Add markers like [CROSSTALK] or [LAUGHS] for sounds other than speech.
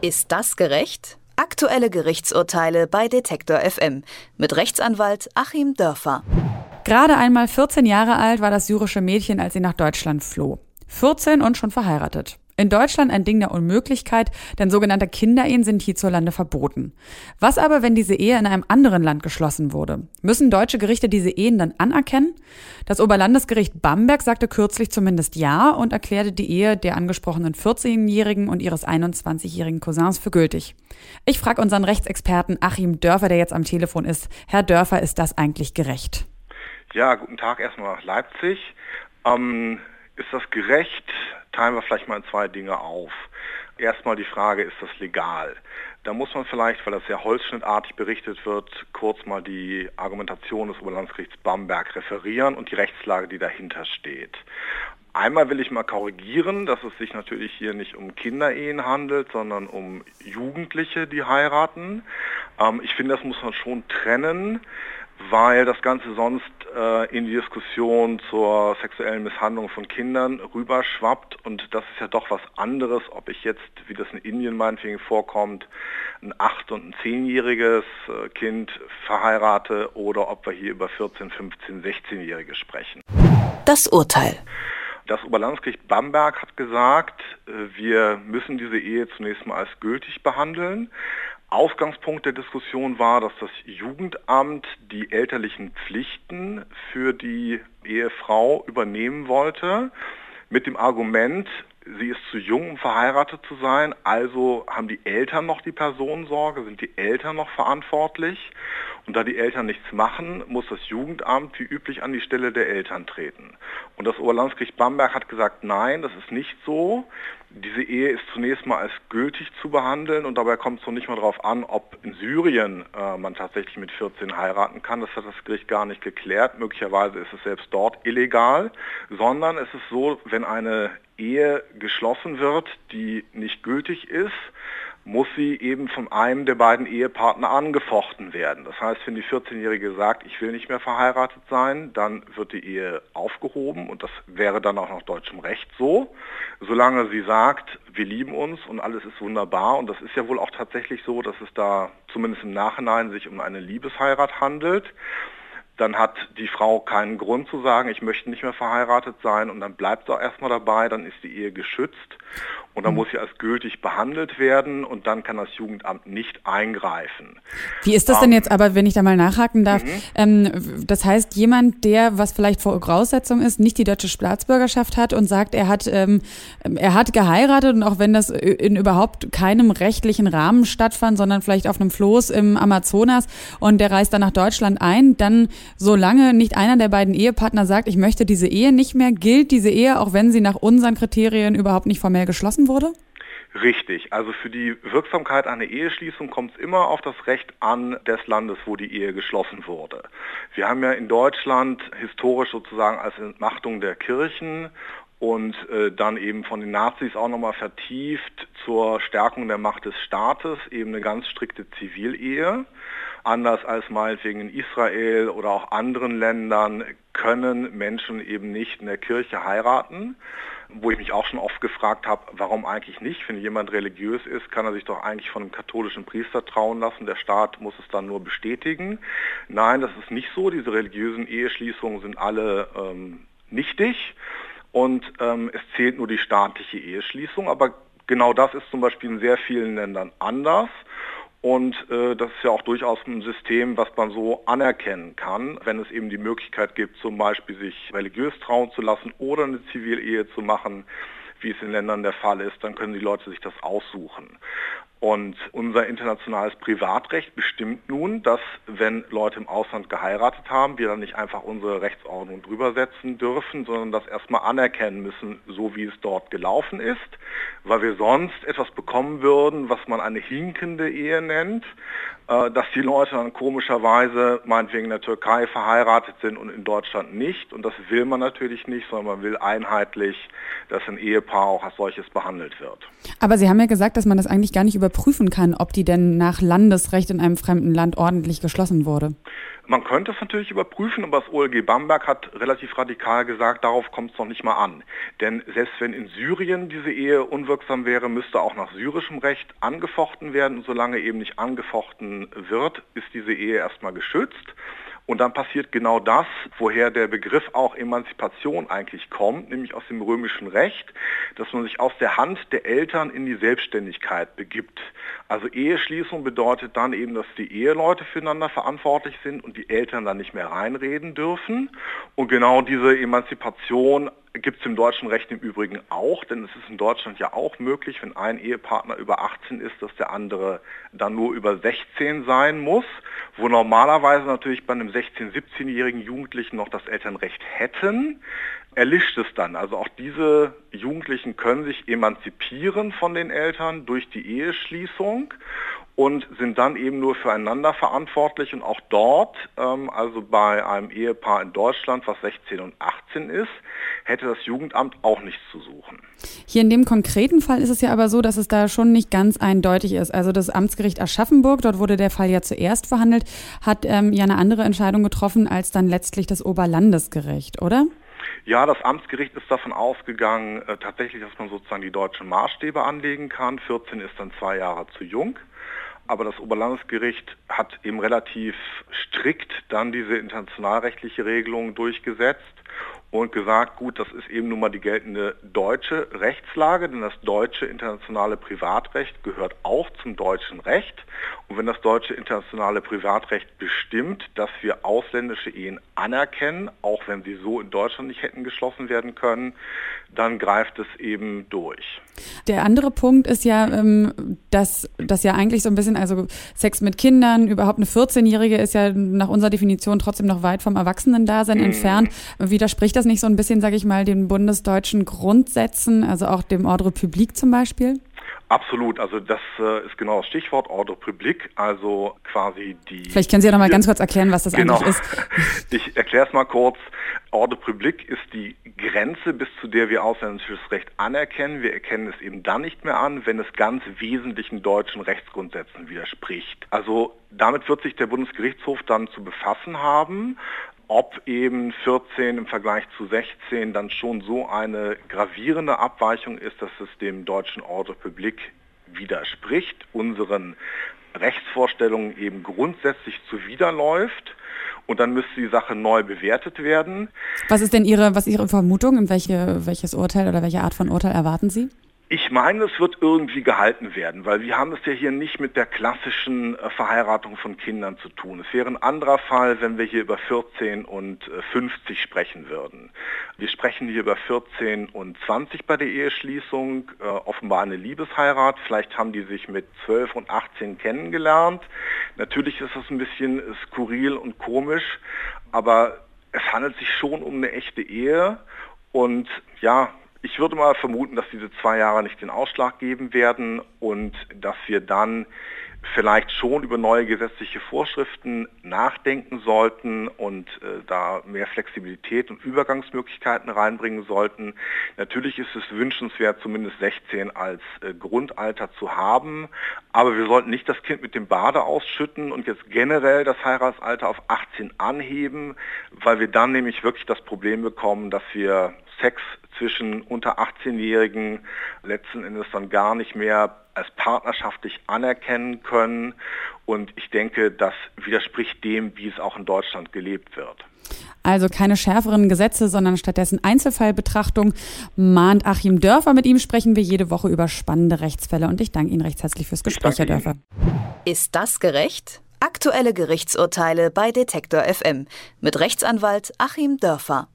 Ist das gerecht? Aktuelle Gerichtsurteile bei Detektor FM mit Rechtsanwalt Achim Dörfer. Gerade einmal 14 Jahre alt war das syrische Mädchen, als sie nach Deutschland floh. 14 und schon verheiratet. In Deutschland ein Ding der Unmöglichkeit, denn sogenannte Kinderehen sind hierzulande verboten. Was aber, wenn diese Ehe in einem anderen Land geschlossen wurde? Müssen deutsche Gerichte diese Ehen dann anerkennen? Das Oberlandesgericht Bamberg sagte kürzlich zumindest ja und erklärte die Ehe der angesprochenen 14-Jährigen und ihres 21-jährigen Cousins für gültig. Ich frage unseren Rechtsexperten Achim Dörfer, der jetzt am Telefon ist. Herr Dörfer, ist das eigentlich gerecht? Ja, guten Tag erstmal nach Leipzig. Ähm, ist das gerecht? Teilen wir vielleicht mal in zwei Dinge auf. Erstmal die Frage, ist das legal? Da muss man vielleicht, weil das sehr holzschnittartig berichtet wird, kurz mal die Argumentation des Oberlandesgerichts Bamberg referieren und die Rechtslage, die dahinter steht. Einmal will ich mal korrigieren, dass es sich natürlich hier nicht um Kinderehen handelt, sondern um Jugendliche, die heiraten. Ähm, ich finde, das muss man schon trennen weil das Ganze sonst äh, in die Diskussion zur sexuellen Misshandlung von Kindern rüberschwappt und das ist ja doch was anderes, ob ich jetzt, wie das in Indien meinetwegen vorkommt, ein 8- und ein 10-jähriges äh, Kind verheirate oder ob wir hier über 14, 15, 16-Jährige sprechen. Das Urteil. Das Oberlandesgericht Bamberg hat gesagt, äh, wir müssen diese Ehe zunächst mal als gültig behandeln. Ausgangspunkt der Diskussion war, dass das Jugendamt die elterlichen Pflichten für die Ehefrau übernehmen wollte, mit dem Argument, sie ist zu jung, um verheiratet zu sein, also haben die Eltern noch die Personensorge, sind die Eltern noch verantwortlich. Und da die Eltern nichts machen, muss das Jugendamt wie üblich an die Stelle der Eltern treten. Und das Oberlandesgericht Bamberg hat gesagt, nein, das ist nicht so. Diese Ehe ist zunächst mal als gültig zu behandeln und dabei kommt es noch nicht mal darauf an, ob in Syrien äh, man tatsächlich mit 14 heiraten kann. Das hat das Gericht gar nicht geklärt. Möglicherweise ist es selbst dort illegal, sondern es ist so, wenn eine Ehe geschlossen wird, die nicht gültig ist, muss sie eben von einem der beiden Ehepartner angefochten werden. Das heißt, wenn die 14-Jährige sagt, ich will nicht mehr verheiratet sein, dann wird die Ehe aufgehoben und das wäre dann auch nach deutschem Recht so. Solange sie sagt, wir lieben uns und alles ist wunderbar und das ist ja wohl auch tatsächlich so, dass es da zumindest im Nachhinein sich um eine Liebesheirat handelt dann hat die Frau keinen Grund zu sagen, ich möchte nicht mehr verheiratet sein und dann bleibt sie erstmal dabei, dann ist die Ehe geschützt und dann mhm. muss sie als gültig behandelt werden und dann kann das Jugendamt nicht eingreifen. Wie ist das denn jetzt aber, wenn ich da mal nachhaken darf? Mhm. Ähm, das heißt, jemand, der, was vielleicht Voraussetzung ist, nicht die deutsche Staatsbürgerschaft hat und sagt, er hat, ähm, er hat geheiratet und auch wenn das in überhaupt keinem rechtlichen Rahmen stattfand, sondern vielleicht auf einem Floß im Amazonas und der reist dann nach Deutschland ein, dann solange nicht einer der beiden Ehepartner sagt, ich möchte diese Ehe nicht mehr, gilt diese Ehe, auch wenn sie nach unseren Kriterien überhaupt nicht formell geschlossen wurde? Richtig. Also für die Wirksamkeit einer Eheschließung kommt es immer auf das Recht an des Landes, wo die Ehe geschlossen wurde. Wir haben ja in Deutschland historisch sozusagen als Entmachtung der Kirchen und äh, dann eben von den Nazis auch nochmal vertieft zur Stärkung der Macht des Staates eben eine ganz strikte Zivilehe. Anders als meinetwegen in Israel oder auch anderen Ländern können Menschen eben nicht in der Kirche heiraten, wo ich mich auch schon oft gefragt habe, warum eigentlich nicht? Wenn jemand religiös ist, kann er sich doch eigentlich von einem katholischen Priester trauen lassen. Der Staat muss es dann nur bestätigen. Nein, das ist nicht so. Diese religiösen Eheschließungen sind alle ähm, nichtig und ähm, es zählt nur die staatliche Eheschließung. Aber genau das ist zum Beispiel in sehr vielen Ländern anders. Und äh, das ist ja auch durchaus ein System, was man so anerkennen kann, wenn es eben die Möglichkeit gibt, zum Beispiel sich religiös trauen zu lassen oder eine Zivilehe zu machen, wie es in Ländern der Fall ist, dann können die Leute sich das aussuchen. Und unser internationales Privatrecht bestimmt nun, dass wenn Leute im Ausland geheiratet haben, wir dann nicht einfach unsere Rechtsordnung drüber setzen dürfen, sondern das erstmal anerkennen müssen, so wie es dort gelaufen ist, weil wir sonst etwas bekommen würden, was man eine hinkende Ehe nennt, äh, dass die Leute dann komischerweise meinetwegen in der Türkei verheiratet sind und in Deutschland nicht. Und das will man natürlich nicht, sondern man will einheitlich, dass ein Ehepaar auch als solches behandelt wird. Aber Sie haben ja gesagt, dass man das eigentlich gar nicht über überprüfen kann, ob die denn nach Landesrecht in einem fremden Land ordentlich geschlossen wurde? Man könnte es natürlich überprüfen, aber das OLG Bamberg hat relativ radikal gesagt, darauf kommt es noch nicht mal an. Denn selbst wenn in Syrien diese Ehe unwirksam wäre, müsste auch nach syrischem Recht angefochten werden. Und solange eben nicht angefochten wird, ist diese Ehe erstmal geschützt. Und dann passiert genau das, woher der Begriff auch Emanzipation eigentlich kommt, nämlich aus dem römischen Recht, dass man sich aus der Hand der Eltern in die Selbstständigkeit begibt. Also Eheschließung bedeutet dann eben, dass die Eheleute füreinander verantwortlich sind und die Eltern dann nicht mehr reinreden dürfen. Und genau diese Emanzipation gibt es im deutschen Recht im Übrigen auch, denn es ist in Deutschland ja auch möglich, wenn ein Ehepartner über 18 ist, dass der andere dann nur über 16 sein muss, wo normalerweise natürlich bei einem 16-, 17-jährigen Jugendlichen noch das Elternrecht hätten, erlischt es dann. Also auch diese Jugendlichen können sich emanzipieren von den Eltern durch die Eheschließung und sind dann eben nur füreinander verantwortlich und auch dort, ähm, also bei einem Ehepaar in Deutschland, was 16 und 18 ist, hätte das Jugendamt auch nichts zu suchen. Hier in dem konkreten Fall ist es ja aber so, dass es da schon nicht ganz eindeutig ist. Also das Amtsgericht Aschaffenburg, dort wurde der Fall ja zuerst verhandelt, hat ähm, ja eine andere Entscheidung getroffen als dann letztlich das Oberlandesgericht, oder? Ja, das Amtsgericht ist davon ausgegangen, äh, tatsächlich, dass man sozusagen die deutschen Maßstäbe anlegen kann. 14 ist dann zwei Jahre zu jung aber das Oberlandesgericht hat eben relativ strikt dann diese internationalrechtliche Regelung durchgesetzt und gesagt, gut, das ist eben nun mal die geltende deutsche Rechtslage, denn das deutsche internationale Privatrecht gehört auch zum deutschen Recht. Und wenn das deutsche internationale Privatrecht bestimmt, dass wir ausländische Ehen anerkennen, auch wenn sie so in Deutschland nicht hätten geschlossen werden können, dann greift es eben durch. Der andere Punkt ist ja, ähm, dass das ja eigentlich so ein bisschen, also Sex mit Kindern, überhaupt eine 14-Jährige ist ja nach unserer Definition trotzdem noch weit vom Erwachsenendasein mhm. entfernt. Widerspricht das nicht so ein bisschen, sage ich mal, den bundesdeutschen Grundsätzen, also auch dem Ordre Public zum Beispiel? Absolut, also das äh, ist genau das Stichwort Ordre Public, also quasi die... Vielleicht können Sie ja noch mal ganz kurz erklären, was das genau. eigentlich ist. [LAUGHS] ich erkläre es mal kurz. Ordre Public ist die Grenze, bis zu der wir ausländisches Recht anerkennen. Wir erkennen es eben dann nicht mehr an, wenn es ganz wesentlichen deutschen Rechtsgrundsätzen widerspricht. Also damit wird sich der Bundesgerichtshof dann zu befassen haben ob eben 14 im Vergleich zu 16 dann schon so eine gravierende Abweichung ist, dass es dem deutschen Ordre Public widerspricht, unseren Rechtsvorstellungen eben grundsätzlich zuwiderläuft. Und dann müsste die Sache neu bewertet werden. Was ist denn Ihre, was Ihre Vermutung? In welche, welches Urteil oder welche Art von Urteil erwarten Sie? Ich meine, es wird irgendwie gehalten werden, weil wir haben es ja hier nicht mit der klassischen äh, Verheiratung von Kindern zu tun. Es wäre ein anderer Fall, wenn wir hier über 14 und 50 äh, sprechen würden. Wir sprechen hier über 14 und 20 bei der Eheschließung, äh, offenbar eine Liebesheirat. Vielleicht haben die sich mit 12 und 18 kennengelernt. Natürlich ist das ein bisschen skurril und komisch, aber es handelt sich schon um eine echte Ehe. Und ja, ich würde mal vermuten, dass diese zwei Jahre nicht den Ausschlag geben werden und dass wir dann vielleicht schon über neue gesetzliche Vorschriften nachdenken sollten und äh, da mehr Flexibilität und Übergangsmöglichkeiten reinbringen sollten. Natürlich ist es wünschenswert, zumindest 16 als äh, Grundalter zu haben, aber wir sollten nicht das Kind mit dem Bade ausschütten und jetzt generell das Heiratsalter auf 18 anheben, weil wir dann nämlich wirklich das Problem bekommen, dass wir Sex zwischen unter 18-Jährigen letzten Endes dann gar nicht mehr als partnerschaftlich anerkennen können. Und ich denke, das widerspricht dem, wie es auch in Deutschland gelebt wird. Also keine schärferen Gesetze, sondern stattdessen Einzelfallbetrachtung, mahnt Achim Dörfer. Mit ihm sprechen wir jede Woche über spannende Rechtsfälle und ich danke Ihnen recht herzlich fürs Gespräch, Herr Dörfer. Ist das gerecht? Aktuelle Gerichtsurteile bei Detektor FM mit Rechtsanwalt Achim Dörfer.